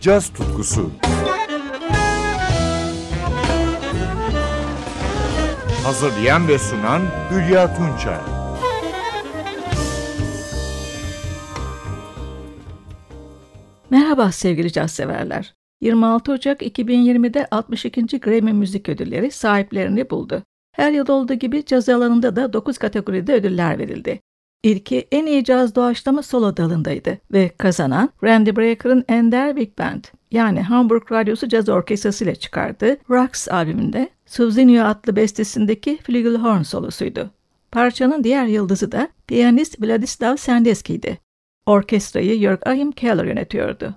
caz tutkusu. Hazırlayan ve sunan Hülya Tunçay. Merhaba sevgili caz severler. 26 Ocak 2020'de 62. Grammy Müzik Ödülleri sahiplerini buldu. Her yıl olduğu gibi caz alanında da 9 kategoride ödüller verildi. İlki en iyi caz doğaçlama solo dalındaydı ve kazanan Randy Breaker'ın Ender Big Band yani Hamburg Radyosu Caz Orkestrası ile çıkardığı Rocks albümünde Suzinio adlı bestesindeki flügelhorn solosuydu. Parçanın diğer yıldızı da piyanist Vladislav Sendeski'ydi. Orkestrayı Jörg Achim Keller yönetiyordu.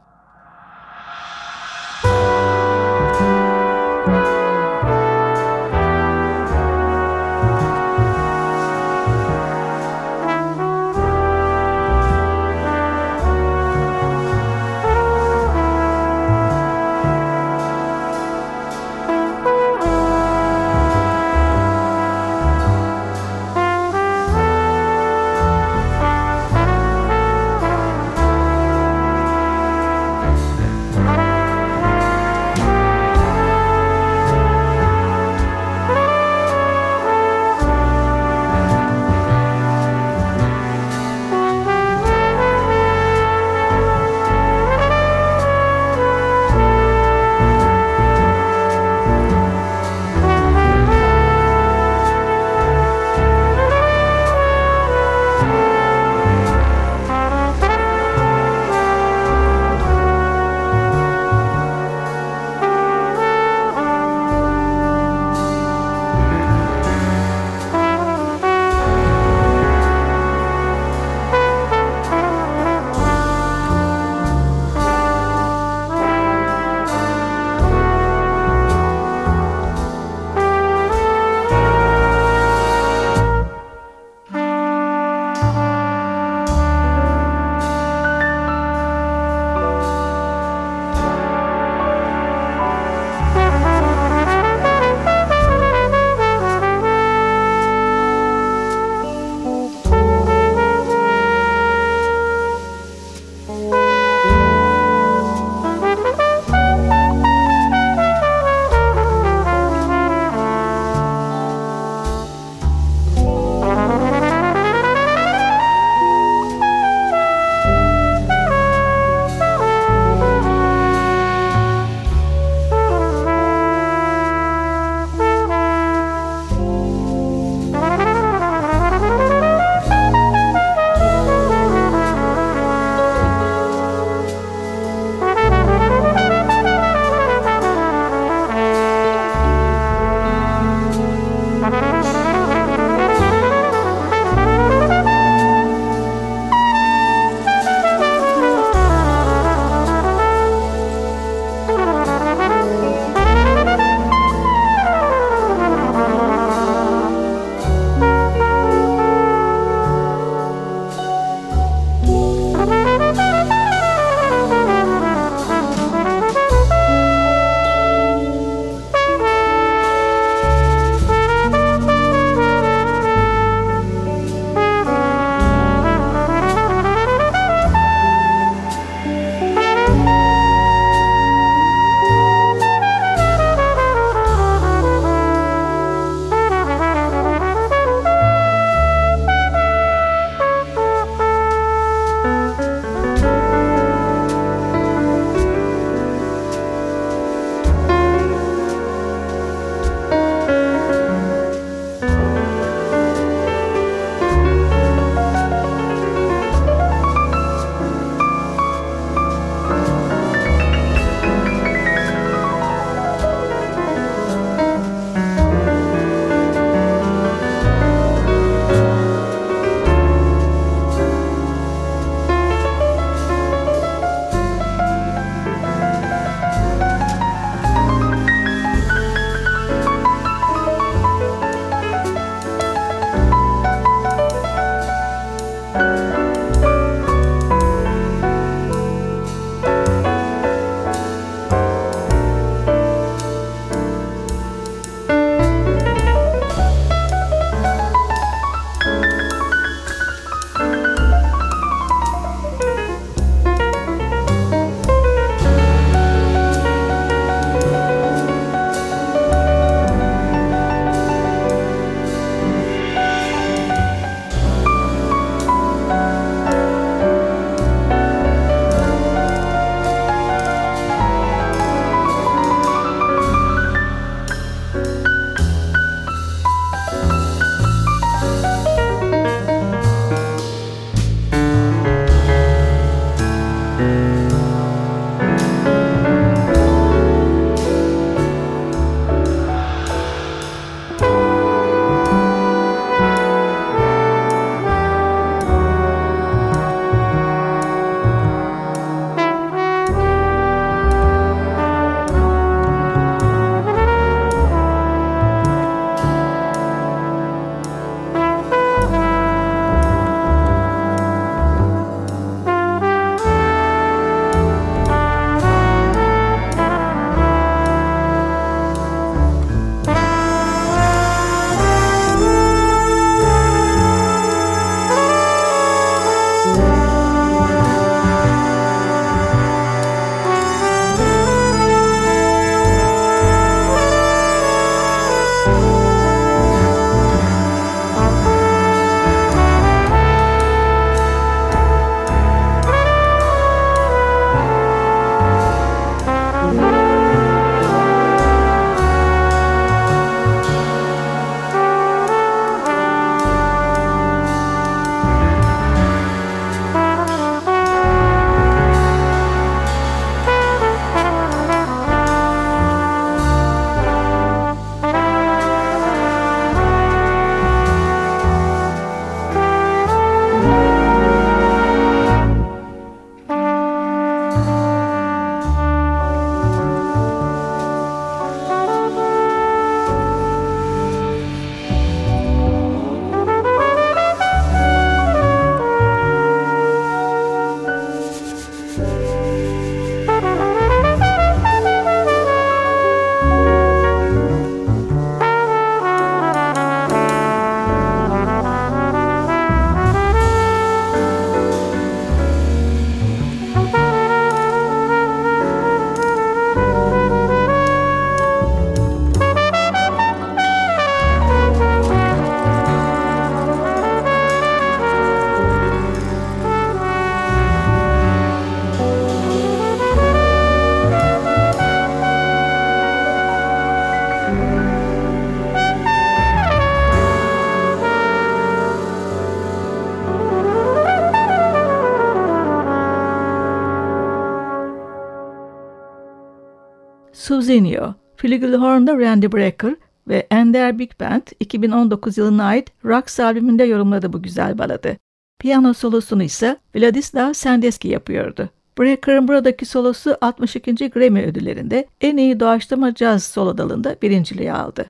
Suzinio, Flugelhorn'da Randy Brecker ve Ender Big Band 2019 yılına ait Rocks albümünde yorumladı bu güzel baladı. Piyano solosunu ise Vladislav Sendeski yapıyordu. Brecker'ın buradaki solosu 62. Grammy ödüllerinde en iyi doğaçlama caz solo dalında birinciliği aldı.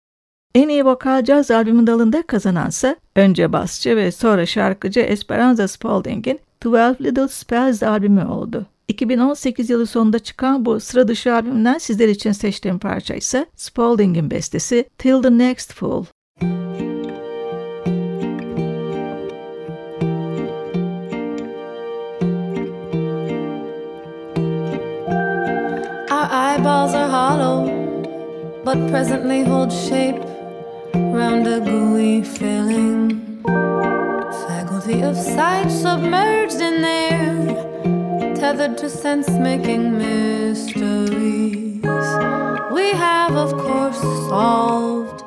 En iyi vokal caz albümü dalında kazanansa önce basçı ve sonra şarkıcı Esperanza Spalding'in Twelve Little Spells albümü oldu. 2018 yılı sonunda çıkan bu sıra dışı albümden sizler için seçtiğim parça ise Spalding'in bestesi Till the Next Fool. Our eyeballs are hollow, but presently hold shape round a gooey filling. Faculty of sight submerged in there tethered to sense making mysteries we have, of course, solved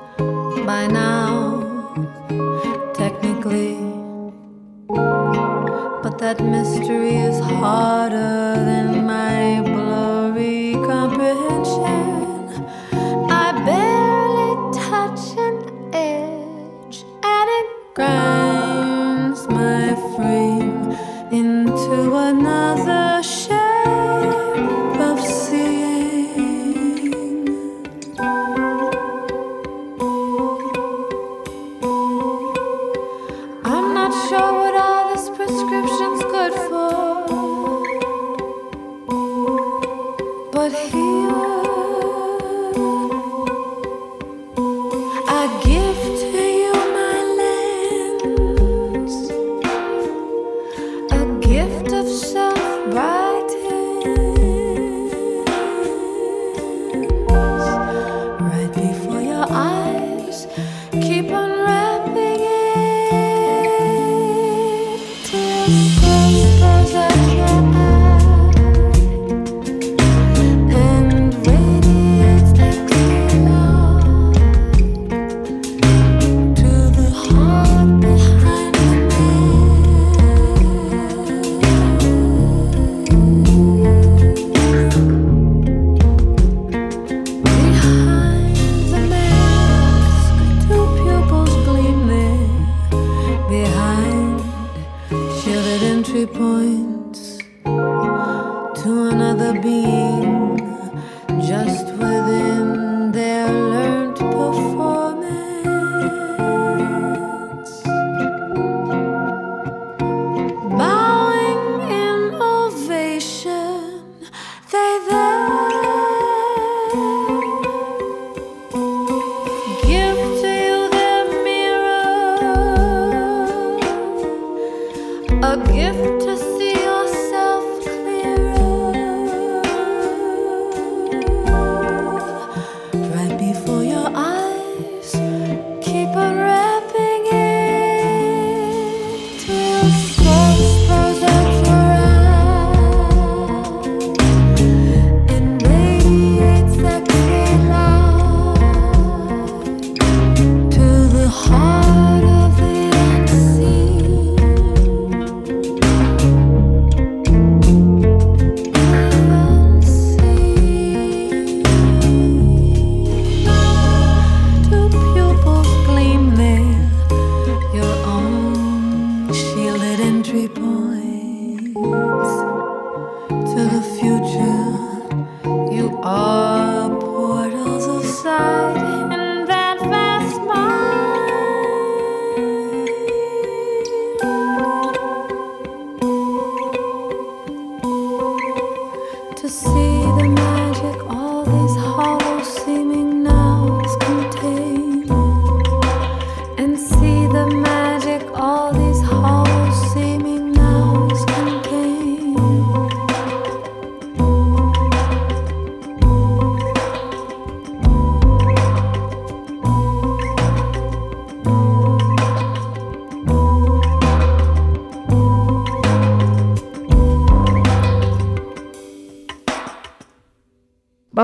by now, technically. But that mystery is harder than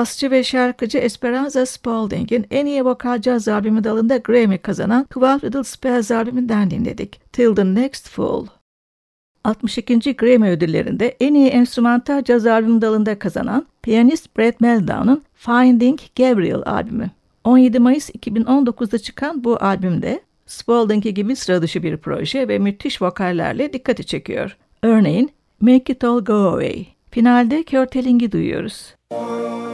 Basçı ve şarkıcı Esperanza Spalding'in en iyi vokal caz albümü dalında Grammy kazanan Twelve Little Spells albümünden dinledik. Till the Next Fall. 62. Grammy ödüllerinde en iyi enstrümantal caz albümü dalında kazanan piyanist Brett Meldau'nun Finding Gabriel albümü. 17 Mayıs 2019'da çıkan bu albümde Spalding'i gibi sıra dışı bir proje ve müthiş vokallerle dikkati çekiyor. Örneğin Make It All Go Away. Finalde Kurt duyuyoruz. Thank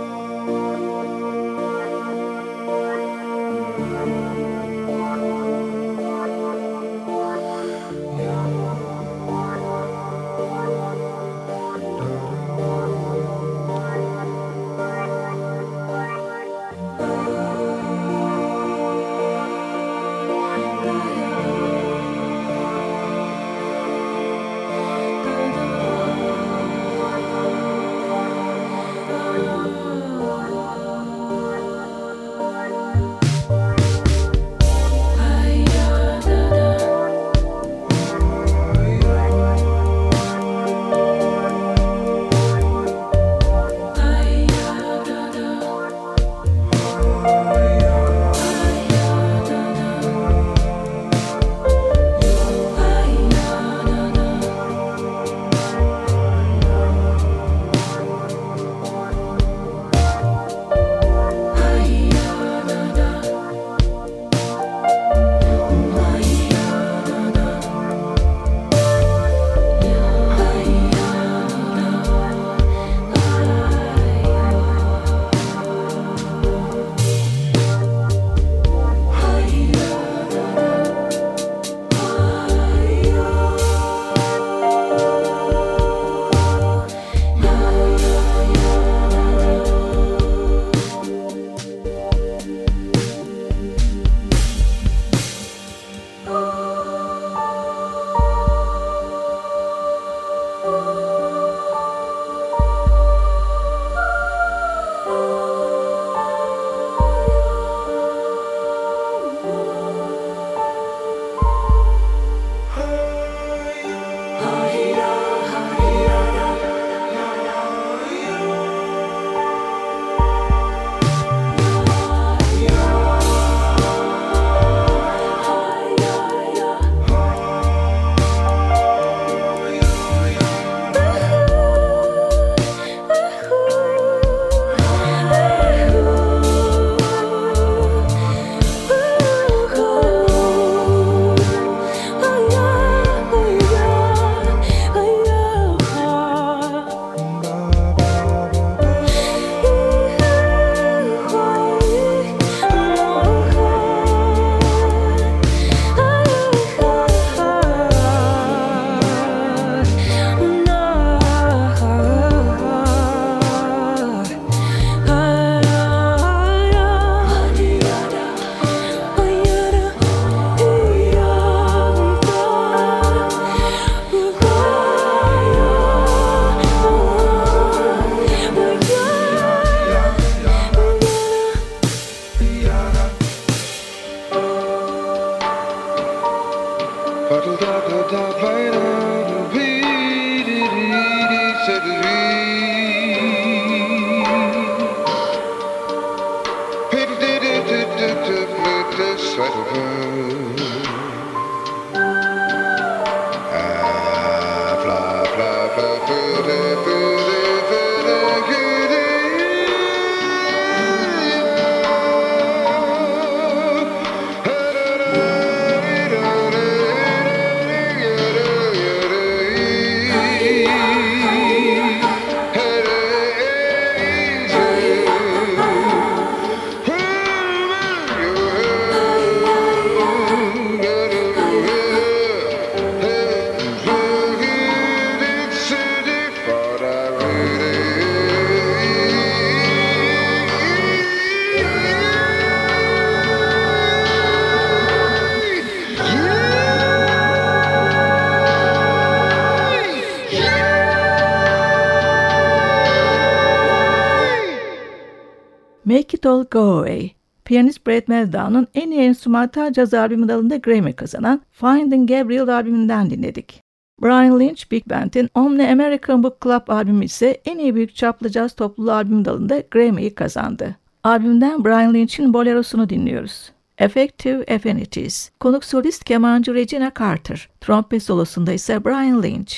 Make It Go Away. Piyanist Brad Meldau'nun en iyi enstrümantal caz albümü dalında Grammy kazanan Finding Gabriel albümünden dinledik. Brian Lynch Big Band'in Omni American Book Club albümü ise en iyi büyük çaplı caz topluluğu albüm dalında Grammy'yi kazandı. Albümden Brian Lynch'in bolerosunu dinliyoruz. Effective Affinities. Konuk solist kemancı Regina Carter. Trompet solosunda ise Brian Lynch.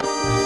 Brian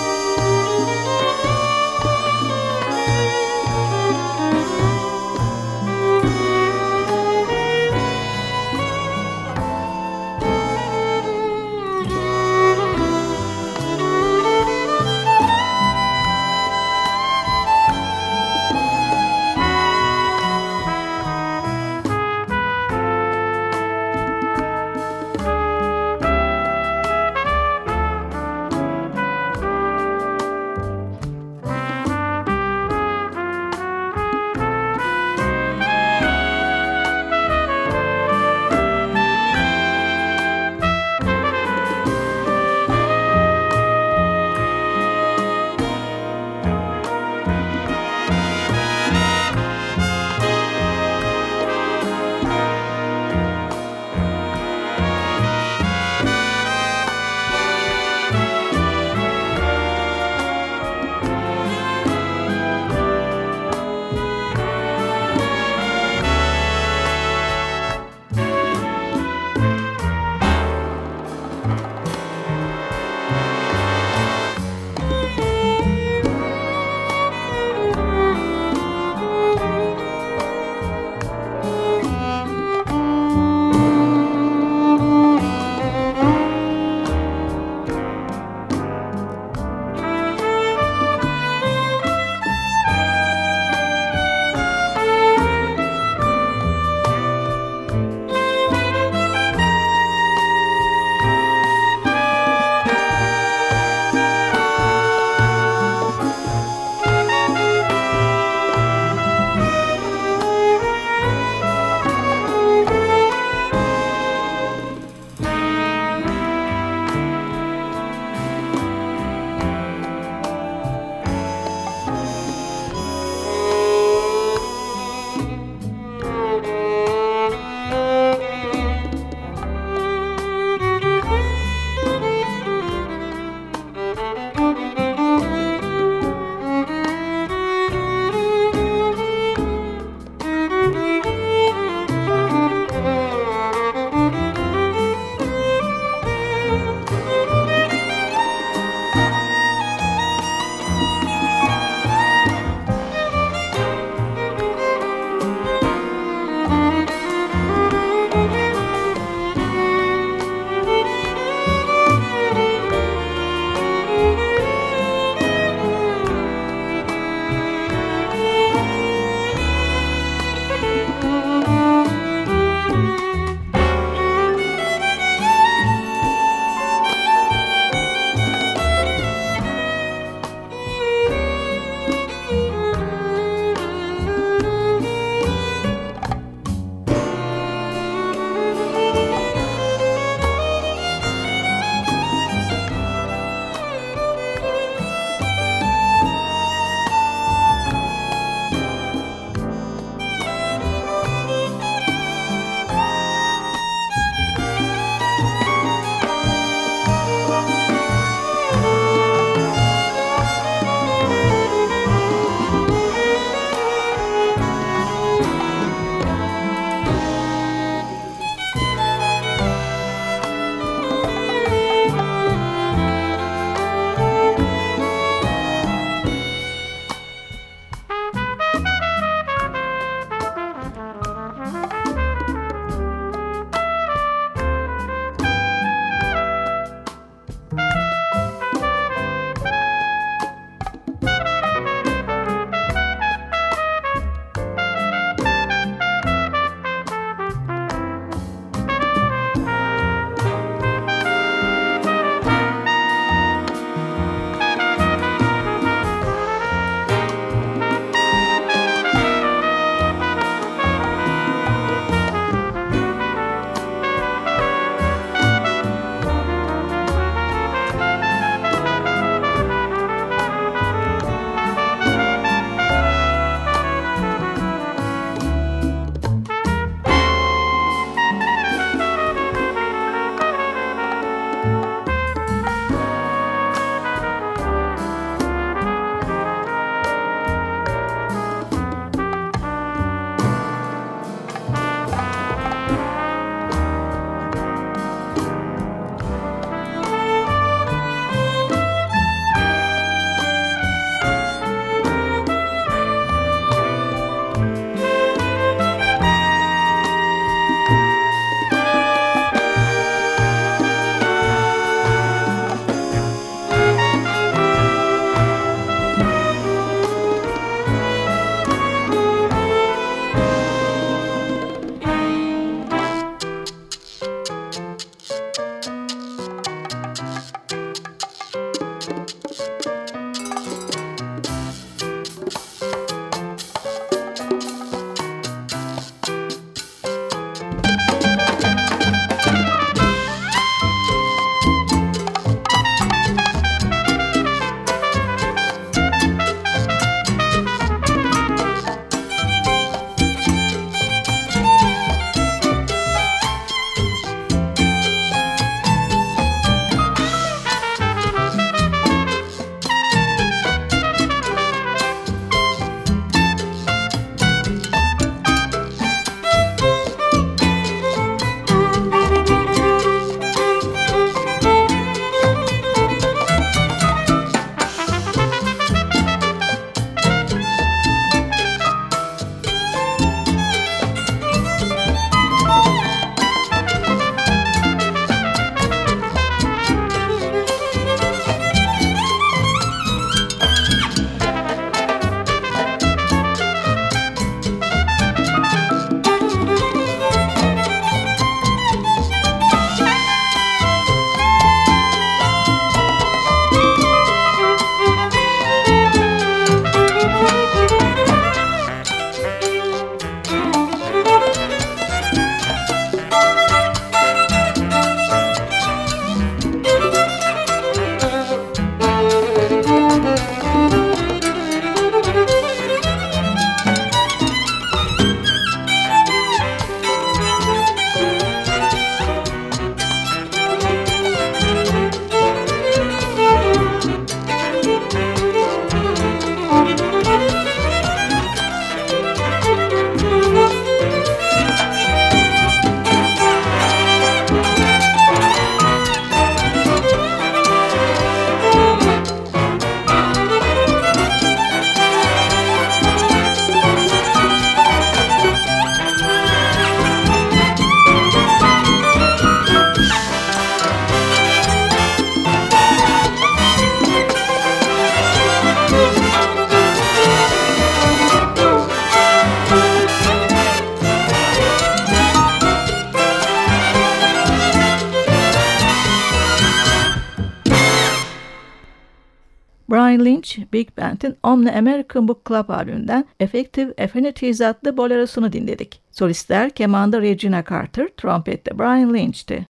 Big Band'in Omni American Book Club albümünden Effective Affinities adlı bolerosunu dinledik. Solistler kemanda Regina Carter, trompette Brian Lynch'ti.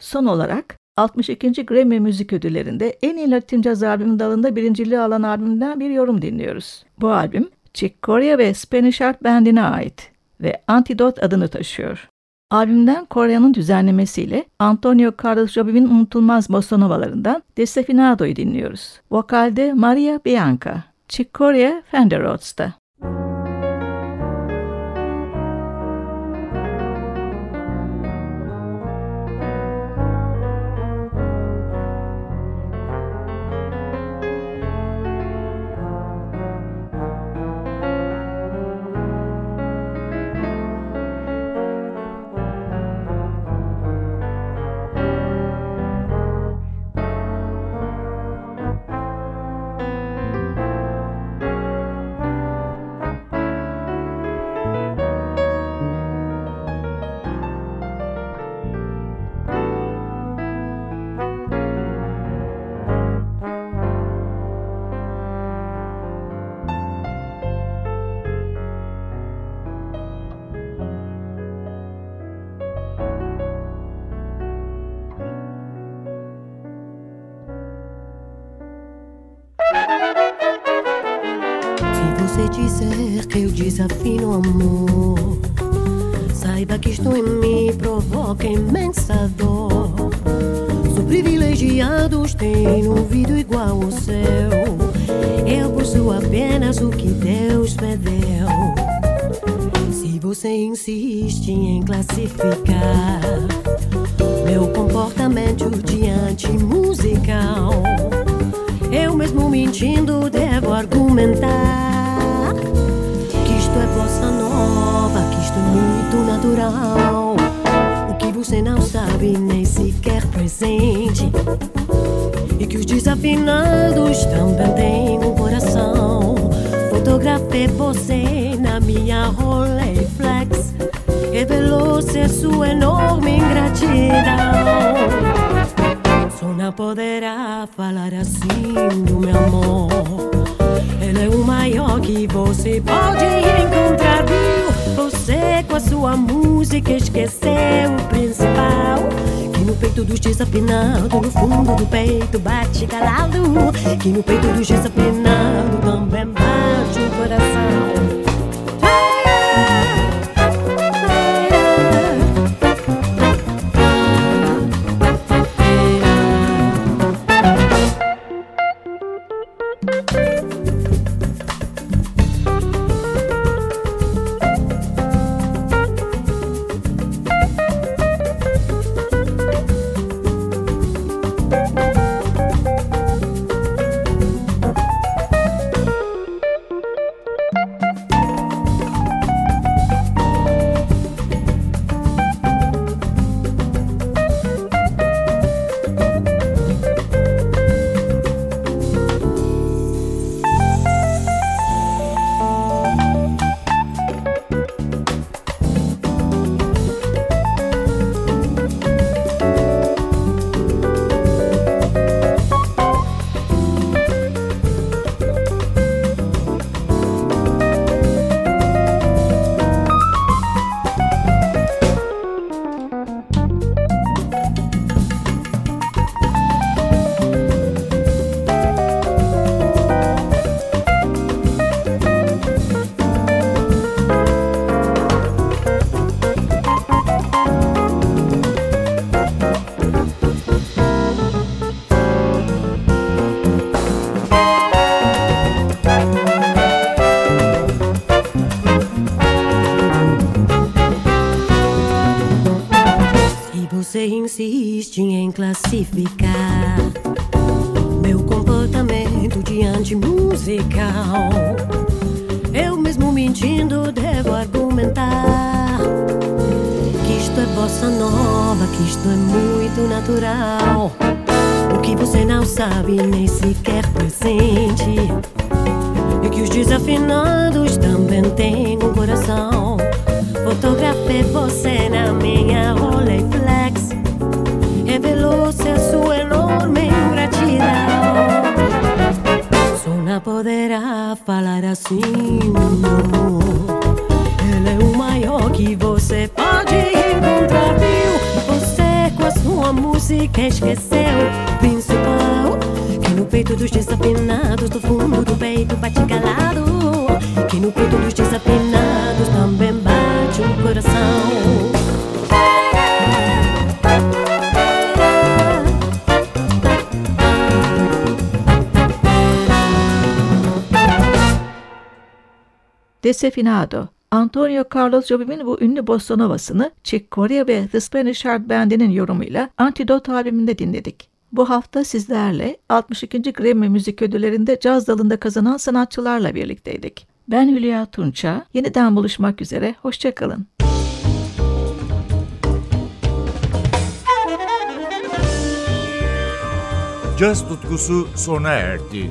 Son olarak 62. Grammy Müzik Ödülleri'nde en iyi Latin Caz albümü dalında birinciliği alan albümden bir yorum dinliyoruz. Bu albüm Chick Corea ve Spanish Art Band'ine ait ve Antidote adını taşıyor. Albümden Korea'nın düzenlemesiyle Antonio Carlos Jobim'in unutulmaz bossa novalarından Desafinado'yu dinliyoruz. Vokalde Maria Bianca, Chick Corea Fender Rhodes'ta. Desafino amor, saiba que isto em mim provoca imensa dor. Sou privilegiado, tenho um ouvido igual ao seu. Eu possuo apenas o que Deus me deu. Se você insiste em classificar meu comportamento diante musical, eu mesmo mentindo devo argumentar muito natural. O que você não sabe nem sequer presente. E que os desafinados também têm um coração. Fotografei você na minha Rolleiflex. Revelou ser sua enorme ingratidão. Não poderá falar assim do meu amor. Ele é o maior que você pode encontrar, viu? Você com a sua música esqueceu o principal. Que no peito dos desafinados, no fundo do peito bate calado. Que no peito dos desafinados também isto é muito natural. O que você não sabe nem sequer presente. E que os desafinados também têm um coração. Fotografei você na minha Rolleiflex Revelou-se a sua enorme ingratidão pra falar assim, amor. Música esqueceu o principal. Que no peito dos desafinados, do fundo do peito bate calado. Que no peito dos desafinados também bate um coração. Desafinado. Antonio Carlos Jobim'in bu ünlü bossa novasını Chick Corea ve The Spanish Heart Band'inin yorumuyla Antidote albümünde dinledik. Bu hafta sizlerle 62. Grammy Müzik Ödülleri'nde caz dalında kazanan sanatçılarla birlikteydik. Ben Hülya Tunça. Yeniden buluşmak üzere. Hoşçakalın. Caz tutkusu sona erdi.